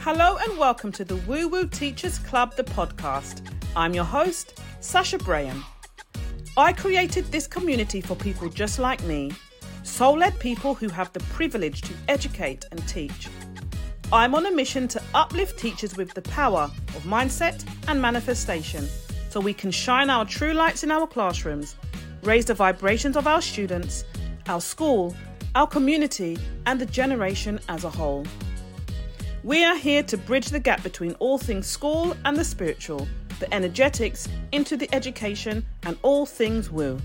Hello and welcome to the Woo Woo Teachers Club, the podcast. I'm your host, Sasha Braham. I created this community for people just like me, soul led people who have the privilege to educate and teach. I'm on a mission to uplift teachers with the power of mindset and manifestation so we can shine our true lights in our classrooms, raise the vibrations of our students, our school, our community, and the generation as a whole. We are here to bridge the gap between all things school and the spiritual, the energetics into the education, and all things woo.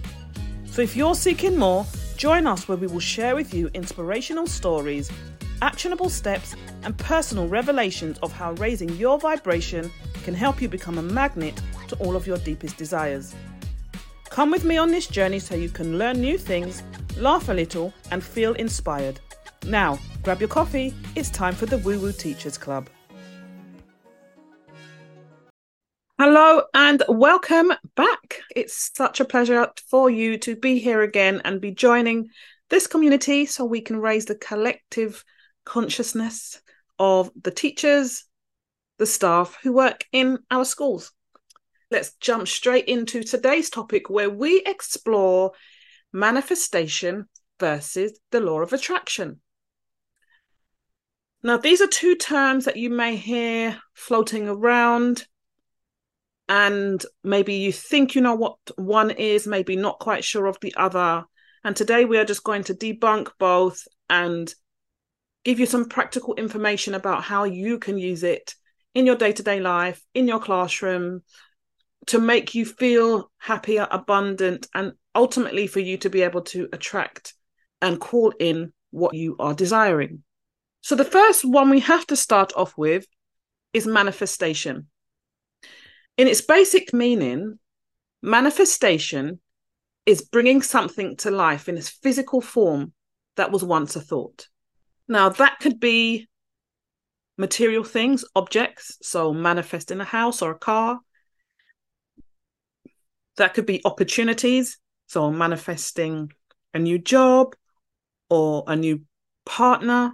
So if you're seeking more, join us where we will share with you inspirational stories, actionable steps, and personal revelations of how raising your vibration can help you become a magnet to all of your deepest desires. Come with me on this journey so you can learn new things, laugh a little, and feel inspired. Now, grab your coffee, it's time for the Woo Woo Teachers Club. Hello and welcome back. It's such a pleasure for you to be here again and be joining this community so we can raise the collective consciousness of the teachers, the staff who work in our schools. Let's jump straight into today's topic where we explore manifestation versus the law of attraction. Now, these are two terms that you may hear floating around, and maybe you think you know what one is, maybe not quite sure of the other. And today we are just going to debunk both and give you some practical information about how you can use it in your day to day life, in your classroom, to make you feel happier, abundant, and ultimately for you to be able to attract and call in what you are desiring. So, the first one we have to start off with is manifestation. In its basic meaning, manifestation is bringing something to life in its physical form that was once a thought. Now, that could be material things, objects, so manifest in a house or a car. That could be opportunities, so manifesting a new job or a new partner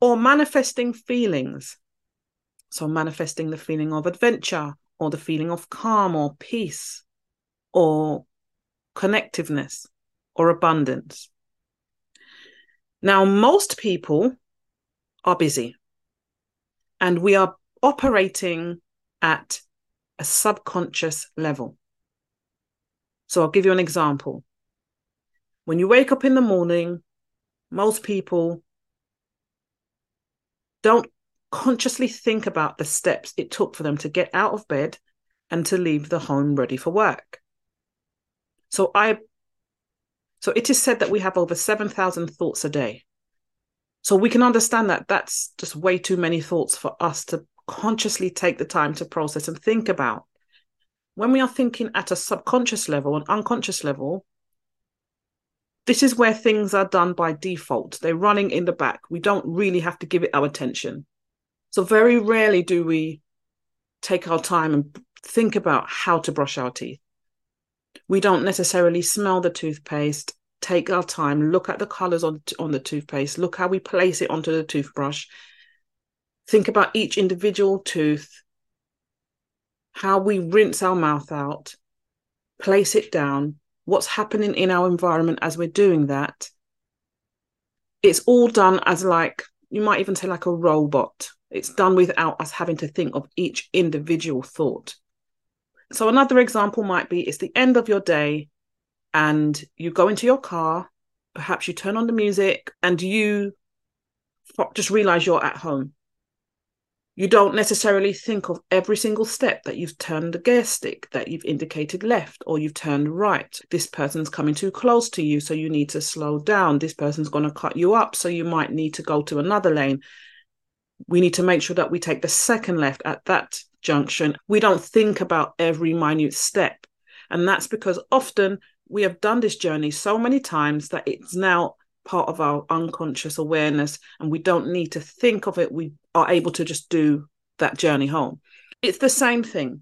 or manifesting feelings. So, manifesting the feeling of adventure or the feeling of calm or peace or connectiveness or abundance. Now, most people are busy and we are operating at a subconscious level. So, I'll give you an example. When you wake up in the morning, most people don't consciously think about the steps it took for them to get out of bed and to leave the home ready for work. So I so it is said that we have over 7,000 thoughts a day. So we can understand that that's just way too many thoughts for us to consciously take the time to process and think about. When we are thinking at a subconscious level, an unconscious level, this is where things are done by default. They're running in the back. We don't really have to give it our attention. So, very rarely do we take our time and think about how to brush our teeth. We don't necessarily smell the toothpaste, take our time, look at the colors on, on the toothpaste, look how we place it onto the toothbrush, think about each individual tooth, how we rinse our mouth out, place it down, what's happening in our environment as we're doing that. It's all done as like, you might even say like a robot. It's done without us having to think of each individual thought. So, another example might be it's the end of your day and you go into your car, perhaps you turn on the music and you just realize you're at home you don't necessarily think of every single step that you've turned the gear stick, that you've indicated left or you've turned right. This person's coming too close to you, so you need to slow down. This person's going to cut you up, so you might need to go to another lane. We need to make sure that we take the second left at that junction. We don't think about every minute step. And that's because often we have done this journey so many times that it's now part of our unconscious awareness and we don't need to think of it we are able to just do that journey home it's the same thing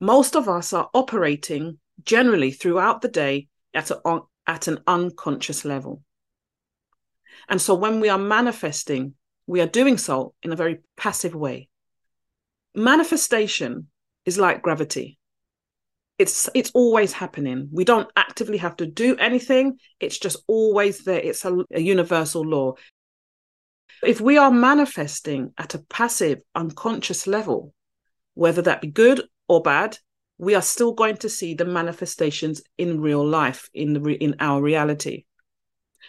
most of us are operating generally throughout the day at, a, at an unconscious level And so when we are manifesting, we are doing so in a very passive way. Manifestation is like gravity. It's it's always happening. We don't actively have to do anything. It's just always there. It's a, a universal law. If we are manifesting at a passive, unconscious level, whether that be good or bad, we are still going to see the manifestations in real life, in the re- in our reality.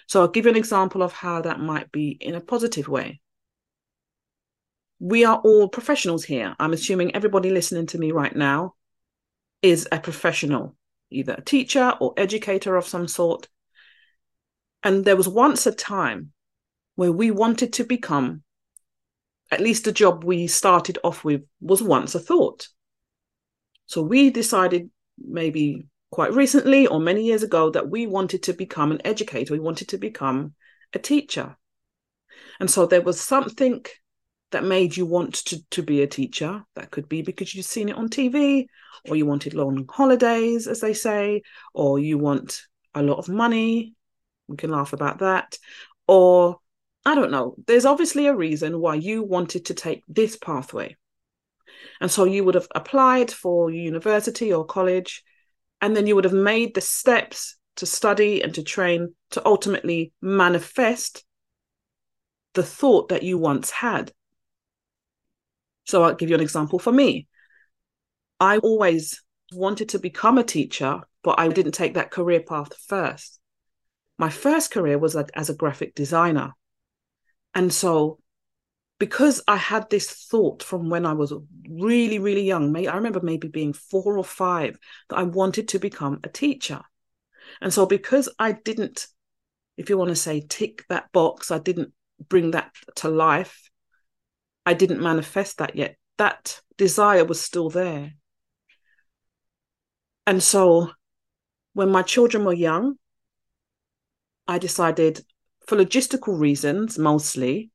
So I'll give you an example of how that might be in a positive way. We are all professionals here. I'm assuming everybody listening to me right now is a professional, either a teacher or educator of some sort. And there was once a time where we wanted to become, at least the job we started off with was once a thought. So we decided maybe quite recently or many years ago that we wanted to become an educator, we wanted to become a teacher. And so there was something that made you want to, to be a teacher. That could be because you've seen it on TV, or you wanted long holidays, as they say, or you want a lot of money. We can laugh about that. Or I don't know. There's obviously a reason why you wanted to take this pathway. And so you would have applied for university or college, and then you would have made the steps to study and to train to ultimately manifest the thought that you once had. So I'll give you an example for me. I always wanted to become a teacher, but I didn't take that career path first. My first career was as a graphic designer. And so because I had this thought from when I was really, really young, may I remember maybe being four or five, that I wanted to become a teacher. And so because I didn't, if you want to say tick that box, I didn't bring that to life, I didn't manifest that yet. That desire was still there. And so when my children were young, I decided, for logistical reasons mostly,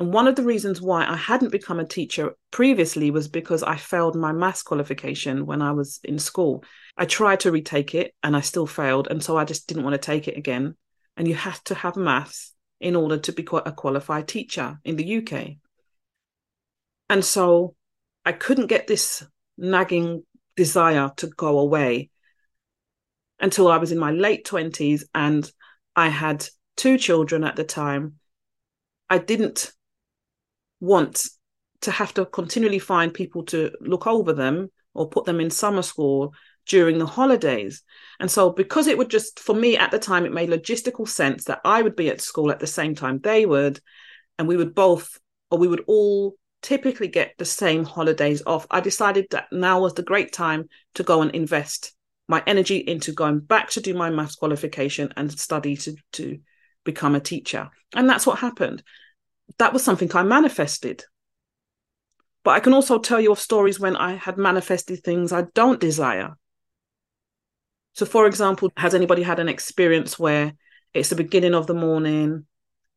and one of the reasons why I hadn't become a teacher previously was because I failed my maths qualification when I was in school. I tried to retake it and I still failed. And so I just didn't want to take it again. And you have to have maths in order to be a qualified teacher in the UK. And so I couldn't get this nagging desire to go away until I was in my late 20s and I had two children at the time. I didn't want to have to continually find people to look over them or put them in summer school during the holidays. And so, because it would just, for me at the time, it made logistical sense that I would be at school at the same time they would, and we would both, or we would all typically get the same holidays off. I decided that now was the great time to go and invest my energy into going back to do my maths qualification and study to, to become a teacher. And that's what happened that was something I manifested. But I can also tell you of stories when I had manifested things I don't desire. So, for example, has anybody had an experience where it's the beginning of the morning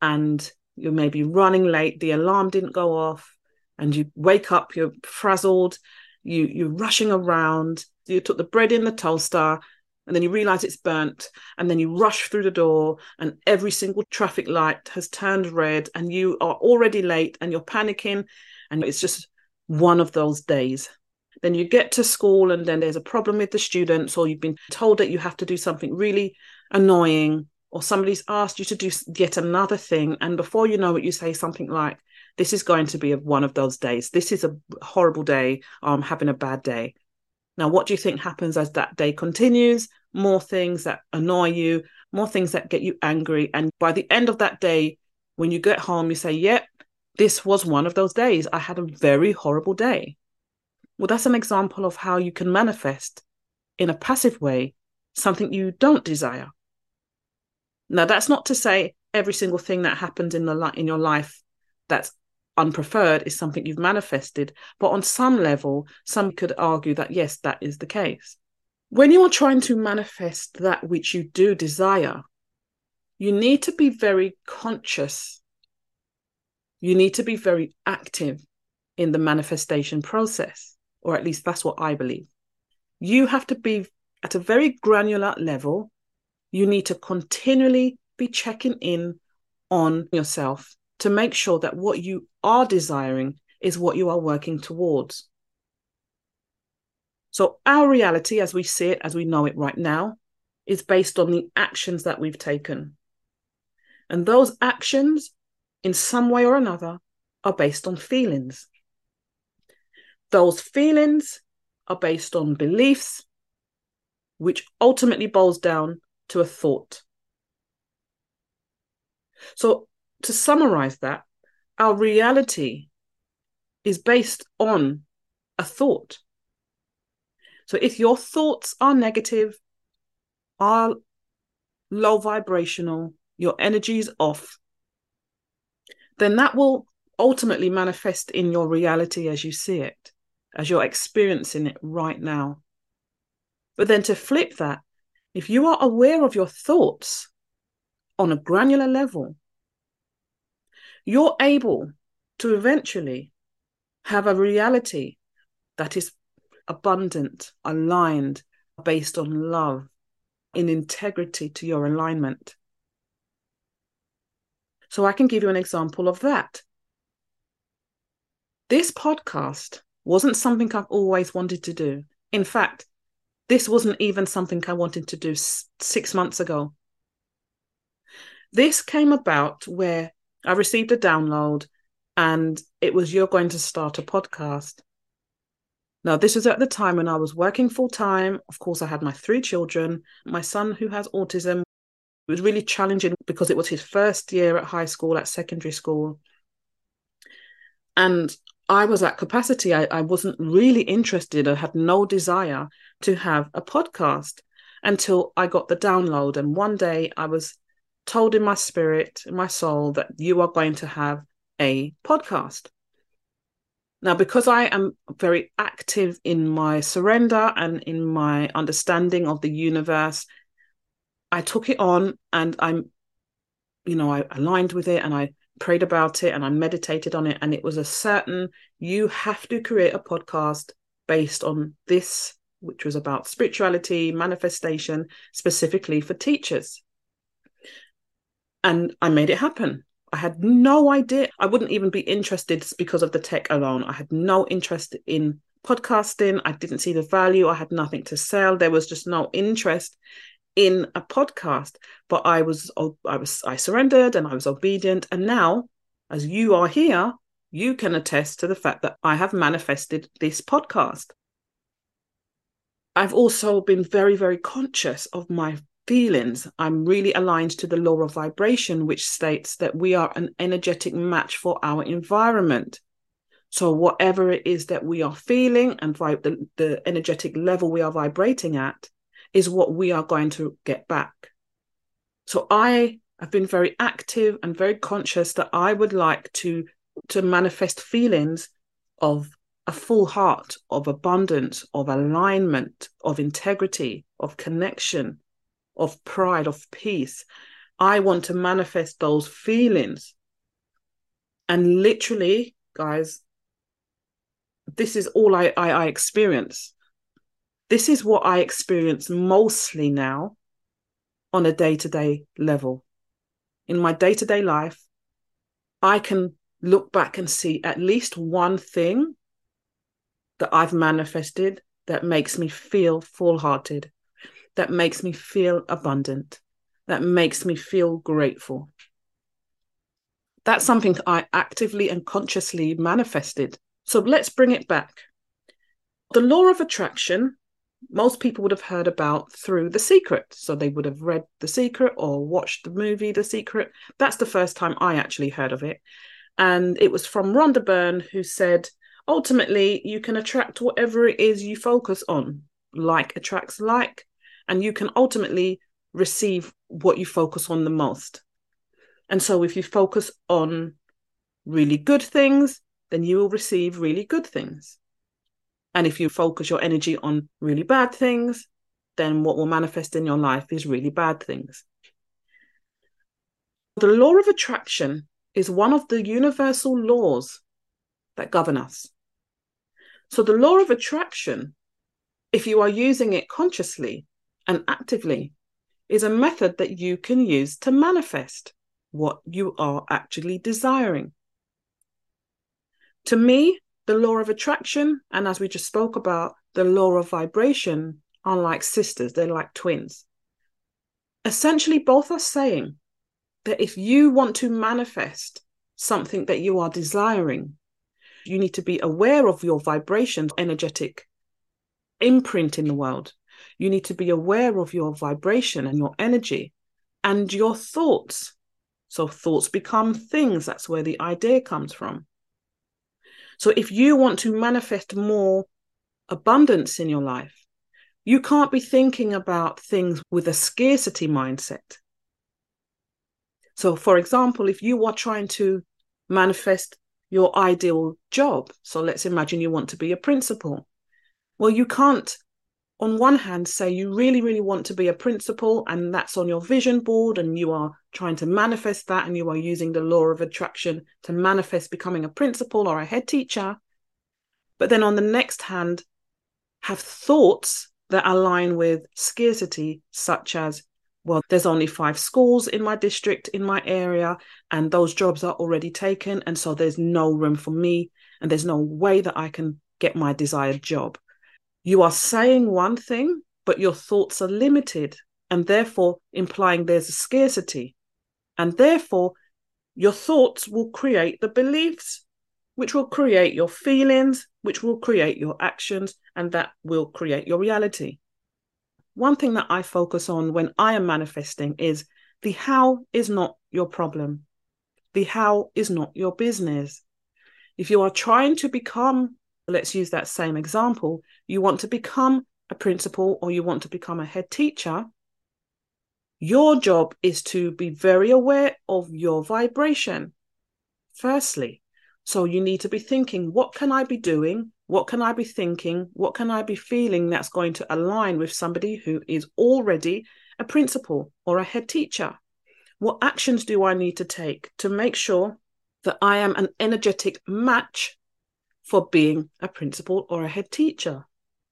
and you're maybe running late, the alarm didn't go off, and you wake up, you're frazzled, you, you're rushing around, you took the bread in the toaster, and then you realize it's burnt and then you rush through the door and every single traffic light has turned red and you are already late and you're panicking and it's just one of those days. Then you get to school and then there's a problem with the students or you've been told that you have to do something really annoying or somebody's asked you to do yet another thing and before you know it you say something like this is going to be one of those days. This is a horrible day. I'm having a bad day now, what do you think happens as that day continues? More things that annoy you, more things that get you angry. And by the end of that day, when you get home, you say, Yep, this was one of those days. I had a very horrible day. Well, that's an example of how you can manifest in a passive way something you don't desire. Now, that's not to say every single thing that happens in the in your life that's unpreferred is something you've manifested. But on some level, some could argue that yes, that is the case. When you are trying to manifest that which you do desire, you need to be very conscious. You need to be very active in the manifestation process, or at least that's what I believe. You have to be at a very granular level. You need to continually be checking in on yourself to make sure that what you are desiring is what you are working towards. So, our reality as we see it, as we know it right now, is based on the actions that we've taken. And those actions, in some way or another, are based on feelings. Those feelings are based on beliefs, which ultimately boils down to a thought. So, to summarize that, our reality is based on a thought. So, if your thoughts are negative, are low vibrational, your energy is off, then that will ultimately manifest in your reality as you see it, as you're experiencing it right now. But then to flip that, if you are aware of your thoughts on a granular level, you're able to eventually have a reality that is abundant, aligned, based on love, in integrity to your alignment. So I can give you an example of that. This podcast wasn't something I've always wanted to do. In fact, this wasn't even something I wanted to do six months ago. This came about where I received a download and it was, You're going to start a podcast. Now, this was at the time when I was working full time. Of course, I had my three children. My son, who has autism, it was really challenging because it was his first year at high school, at secondary school. And I was at capacity. I, I wasn't really interested. I had no desire to have a podcast until I got the download. And one day I was told in my spirit, in my soul, that you are going to have a podcast. Now, because I am very active in my surrender and in my understanding of the universe, I took it on and I'm, you know, I aligned with it and I prayed about it and I meditated on it. And it was a certain, you have to create a podcast based on this, which was about spirituality, manifestation, specifically for teachers. And I made it happen. I had no idea. I wouldn't even be interested because of the tech alone. I had no interest in podcasting. I didn't see the value. I had nothing to sell. There was just no interest in a podcast. But I was, oh, I was, I surrendered and I was obedient. And now, as you are here, you can attest to the fact that I have manifested this podcast. I've also been very, very conscious of my feelings, I'm really aligned to the law of vibration, which states that we are an energetic match for our environment. So, whatever it is that we are feeling and vib- the, the energetic level we are vibrating at is what we are going to get back. So, I have been very active and very conscious that I would like to, to manifest feelings of a full heart, of abundance, of alignment, of integrity, of connection, of pride, of peace. I want to manifest those feelings. And literally, guys, this is all I, I, I experience. This is what I experience mostly now on a day to day level. In my day to day life, I can look back and see at least one thing that I've manifested that makes me feel full hearted, that makes me feel abundant, that makes me feel grateful. That's something I actively and consciously manifested. So let's bring it back. The law of attraction, most people would have heard about through The Secret. So they would have read The Secret or watched the movie The Secret. That's the first time I actually heard of it. And it was from Rhonda Byrne, who said, ultimately, you can attract whatever it is you focus on. Like attracts like, and you can ultimately receive what you focus on the most. And so if you focus on really good things, then you will receive really good things. And if you focus your energy on really bad things, then what will manifest in your life is really bad things. The law of attraction is one of the universal laws that govern us. So, the law of attraction, if you are using it consciously, and actively, is a method that you can use to manifest what you are actually desiring. To me, the law of attraction, and as we just spoke about, the law of vibration are like sisters, they're like twins. Essentially, both are saying that if you want to manifest something that you are desiring, you need to be aware of your vibration, energetic imprint in the world. You need to be aware of your vibration and your energy and your thoughts. So, thoughts become things. That's where the idea comes from. So, if you want to manifest more abundance in your life, you can't be thinking about things with a scarcity mindset. So, for example, if you are trying to manifest your ideal job, so let's imagine you want to be a principal, well, you can't, on one hand, say you really, really want to be a principal and that's on your vision board and you are trying to manifest that and you are using the law of attraction to manifest becoming a principal or a head teacher. But then on the next hand, have thoughts that align with scarcity, such as, well, there's only five schools in my district, in my area, and those jobs are already taken. And so there's no room for me, and there's no way that I can get my desired job. You are saying one thing, but your thoughts are limited, and therefore implying there's a scarcity. And therefore, your thoughts will create the beliefs, which will create your feelings, which will create your actions, and that will create your reality. One thing that I focus on when I am manifesting is the how is not your problem. The how is not your business. If you are trying to become, let's use that same example, you want to become a principal or you want to become a head teacher, your job is to be very aware of your vibration. Firstly, so you need to be thinking, what can I be doing what can I be thinking? What can I be feeling that's going to align with somebody who is already a principal or a head teacher? What actions do I need to take to make sure that I am an energetic match for being a principal or a head teacher?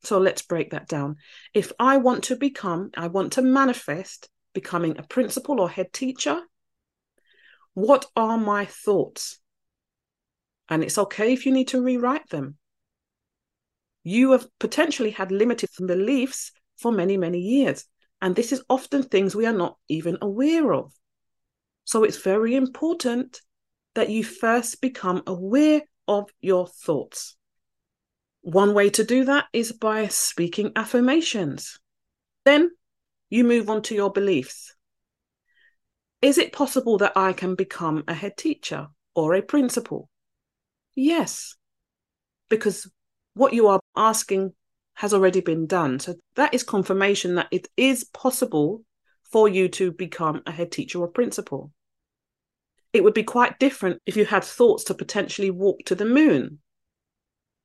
So let's break that down. If I want to become, I want to manifest becoming a principal or head teacher, what are my thoughts? And it's okay if you need to rewrite them you have potentially had limited beliefs for many, many years. And this is often things we are not even aware of. So it's very important that you first become aware of your thoughts. One way to do that is by speaking affirmations. Then you move on to your beliefs. Is it possible that I can become a head teacher or a principal? Yes, because what you are asking has already been done. So that is confirmation that it is possible for you to become a head teacher or principal. It would be quite different if you had thoughts to potentially walk to the moon,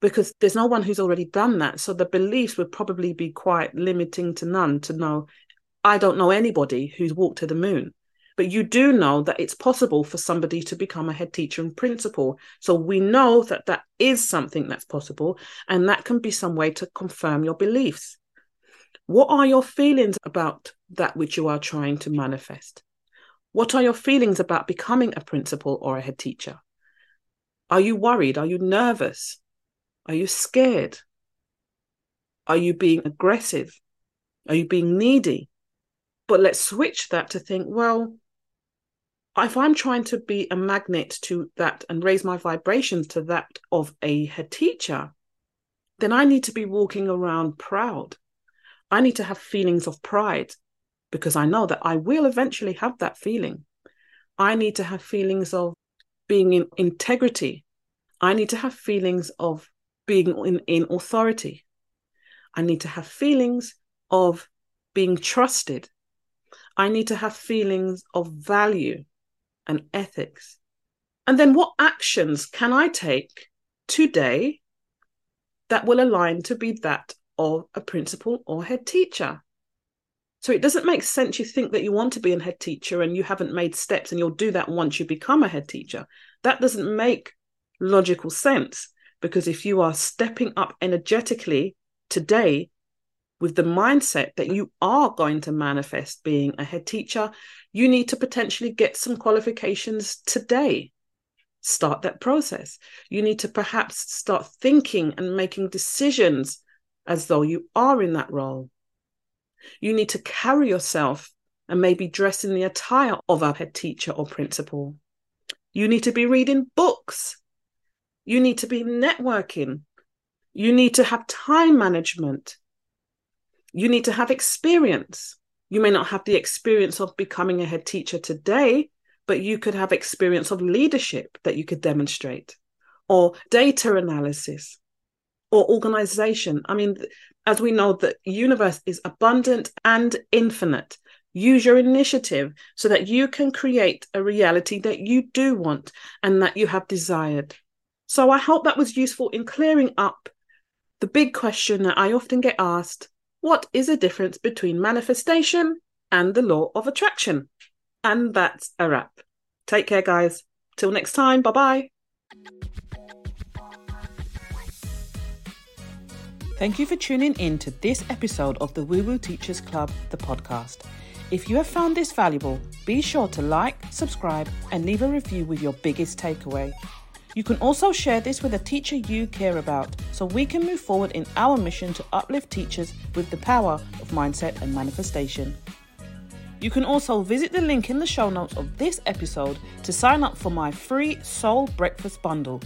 because there's no one who's already done that. So the beliefs would probably be quite limiting to none to know. I don't know anybody who's walked to the moon but you do know that it's possible for somebody to become a head teacher and principal. So we know that that is something that's possible, and that can be some way to confirm your beliefs. What are your feelings about that which you are trying to manifest? What are your feelings about becoming a principal or a head teacher? Are you worried? Are you nervous? Are you scared? Are you being aggressive? Are you being needy? But let's switch that to think, well, if I'm trying to be a magnet to that and raise my vibrations to that of a head teacher, then I need to be walking around proud. I need to have feelings of pride because I know that I will eventually have that feeling. I need to have feelings of being in integrity. I need to have feelings of being in, in authority. I need to have feelings of being trusted. I need to have feelings of value and ethics. And then what actions can I take today that will align to be that of a principal or head teacher? So it doesn't make sense you think that you want to be a head teacher and you haven't made steps and you'll do that once you become a head teacher. That doesn't make logical sense because if you are stepping up energetically today with the mindset that you are going to manifest being a head teacher, you need to potentially get some qualifications today. Start that process. You need to perhaps start thinking and making decisions as though you are in that role. You need to carry yourself and maybe dress in the attire of a head teacher or principal. You need to be reading books. You need to be networking. You need to have time management. You need to have experience. You may not have the experience of becoming a head teacher today, but you could have experience of leadership that you could demonstrate, or data analysis, or organization. I mean, as we know, the universe is abundant and infinite. Use your initiative so that you can create a reality that you do want and that you have desired. So I hope that was useful in clearing up the big question that I often get asked what is the difference between manifestation and the law of attraction? And that's a wrap. Take care, guys. Till next time. Bye bye. Thank you for tuning in to this episode of the Woo Woo Teachers Club, the podcast. If you have found this valuable, be sure to like, subscribe, and leave a review with your biggest takeaway. You can also share this with a teacher you care about so we can move forward in our mission to uplift teachers with the power of mindset and manifestation. You can also visit the link in the show notes of this episode to sign up for my free Soul Breakfast Bundle,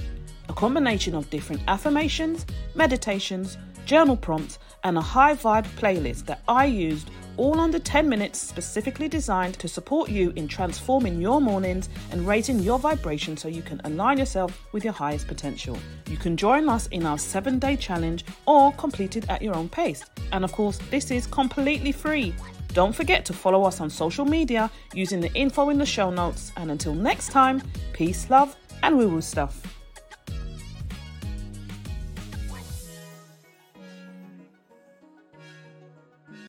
a combination of different affirmations, meditations, journal prompts, and a high vibe playlist that I used all under 10 minutes, specifically designed to support you in transforming your mornings and raising your vibration so you can align yourself with your highest potential. You can join us in our seven day challenge or complete it at your own pace. And of course, this is completely free. Don't forget to follow us on social media using the info in the show notes. And until next time, peace, love, and woo woo stuff.